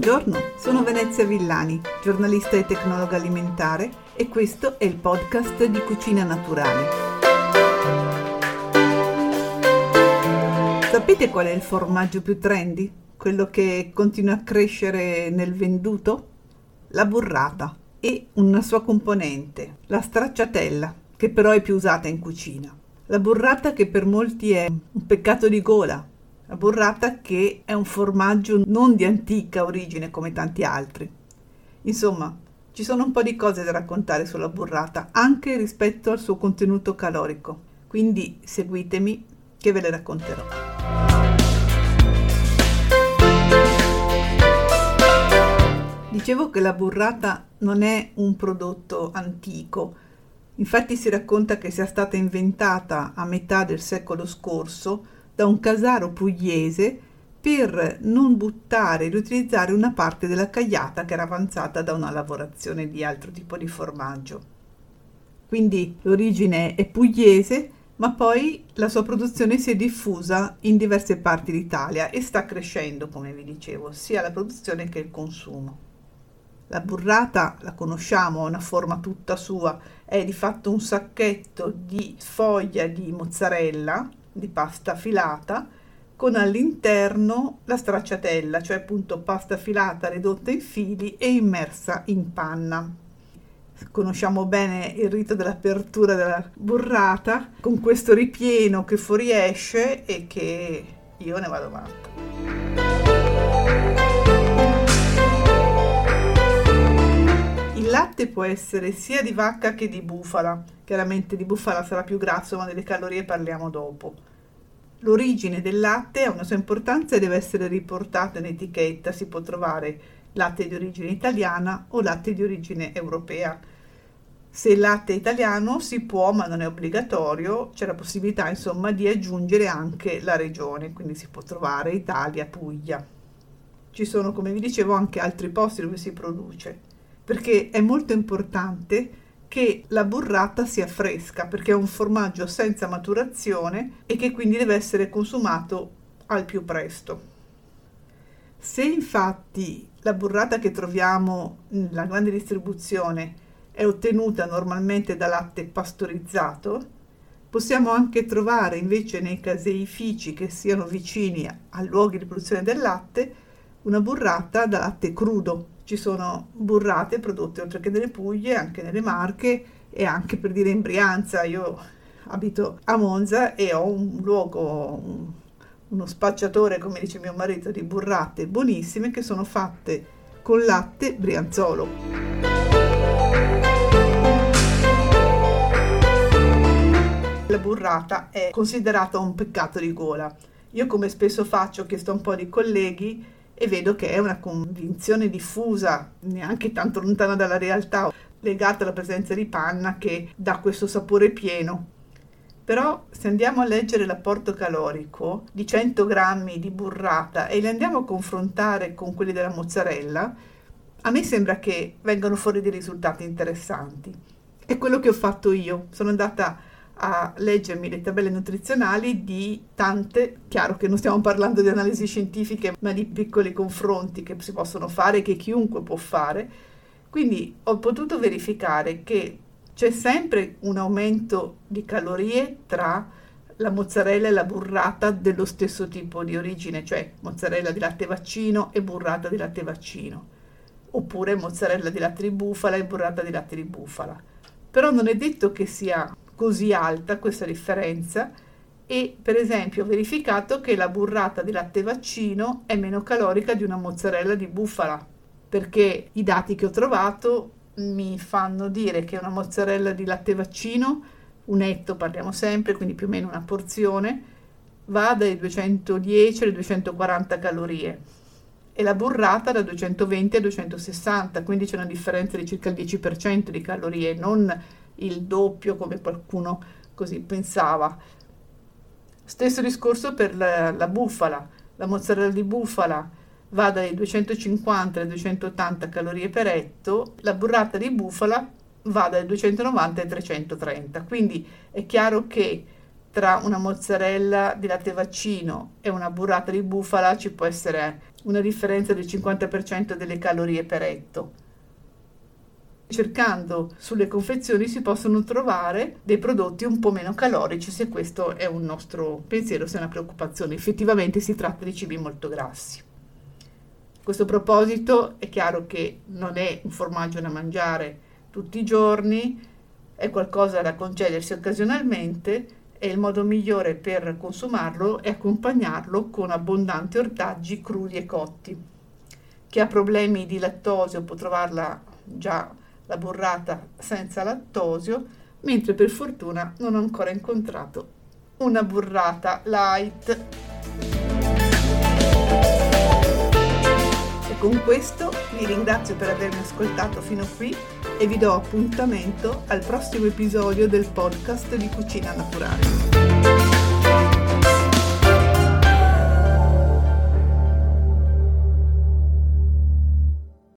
Buongiorno, sono Venezia Villani, giornalista e tecnologa alimentare e questo è il podcast di Cucina Naturale. Sapete qual è il formaggio più trendy? Quello che continua a crescere nel venduto? La burrata e una sua componente, la stracciatella, che però è più usata in cucina. La burrata che per molti è un peccato di gola, burrata che è un formaggio non di antica origine come tanti altri. Insomma, ci sono un po' di cose da raccontare sulla burrata, anche rispetto al suo contenuto calorico. Quindi seguitemi che ve le racconterò. Dicevo che la burrata non è un prodotto antico, infatti si racconta che sia stata inventata a metà del secolo scorso da un casaro pugliese per non buttare e riutilizzare una parte della cagliata che era avanzata da una lavorazione di altro tipo di formaggio. Quindi l'origine è pugliese, ma poi la sua produzione si è diffusa in diverse parti d'Italia e sta crescendo, come vi dicevo, sia la produzione che il consumo. La burrata la conosciamo, ha una forma tutta sua, è di fatto un sacchetto di foglia di mozzarella di pasta filata con all'interno la stracciatella, cioè appunto pasta filata ridotta in fili e immersa in panna. Conosciamo bene il rito dell'apertura della burrata con questo ripieno che fuoriesce e che io ne vado matta. Latte può essere sia di vacca che di bufala. Chiaramente di bufala sarà più grasso, ma delle calorie parliamo dopo. L'origine del latte ha una sua importanza e deve essere riportata in etichetta. Si può trovare latte di origine italiana o latte di origine europea. Se il latte è italiano si può, ma non è obbligatorio, c'è la possibilità insomma di aggiungere anche la regione, quindi si può trovare Italia, Puglia. Ci sono, come vi dicevo, anche altri posti dove si produce, perché è molto importante che la burrata sia fresca perché è un formaggio senza maturazione e che quindi deve essere consumato al più presto. Se infatti la burrata che troviamo nella grande distribuzione è ottenuta normalmente da latte pastorizzato, possiamo anche trovare invece nei caseifici che siano vicini a luoghi di produzione del latte una burrata da latte crudo ci sono burrate prodotte oltre che nelle Puglie, anche nelle Marche e anche per dire in Brianza. Io abito a Monza e ho un luogo, un, uno spacciatore, come dice mio marito, di burrate buonissime che sono fatte con latte brianzolo. La burrata è considerata un peccato di gola. Io come spesso faccio, ho chiesto a un po' di colleghi, e vedo che è una convinzione diffusa, neanche tanto lontana dalla realtà, legata alla presenza di panna che dà questo sapore pieno. Però se andiamo a leggere l'apporto calorico di 100 grammi di burrata e li andiamo a confrontare con quelli della mozzarella, a me sembra che vengano fuori dei risultati interessanti. È quello che ho fatto io. Sono andata a leggermi le tabelle nutrizionali di tante, chiaro che non stiamo parlando di analisi scientifiche, ma di piccoli confronti che si possono fare, che chiunque può fare. Quindi ho potuto verificare che c'è sempre un aumento di calorie tra la mozzarella e la burrata dello stesso tipo di origine, cioè mozzarella di latte vaccino e burrata di latte vaccino, oppure mozzarella di latte di bufala e burrata di latte di bufala. Però non è detto che sia così alta questa differenza e per esempio ho verificato che la burrata di latte vaccino è meno calorica di una mozzarella di bufala perché i dati che ho trovato mi fanno dire che una mozzarella di latte vaccino, un etto parliamo sempre, quindi più o meno una porzione, va dai 210 alle 240 calorie e la burrata da 220 a 260, quindi c'è una differenza di circa il 10% di calorie, non il doppio come qualcuno così pensava. Stesso discorso per la, la bufala, la mozzarella di bufala va dai 250 alle 280 calorie per etto, la burrata di bufala va dai 290 ai 330. Quindi è chiaro che tra una mozzarella di latte vaccino e una burrata di bufala ci può essere una differenza del 50% delle calorie per etto. Cercando sulle confezioni si possono trovare dei prodotti un po' meno calorici se questo è un nostro pensiero, se è una preoccupazione. Effettivamente si tratta di cibi molto grassi. A questo proposito è chiaro che non è un formaggio da mangiare tutti i giorni, è qualcosa da concedersi occasionalmente e il modo migliore per consumarlo è accompagnarlo con abbondanti ortaggi crudi e cotti. Chi ha problemi di lattosio può trovarla già la burrata senza lattosio, mentre per fortuna non ho ancora incontrato una burrata light. E con questo vi ringrazio per avermi ascoltato fino qui e vi do appuntamento al prossimo episodio del podcast di Cucina Naturale.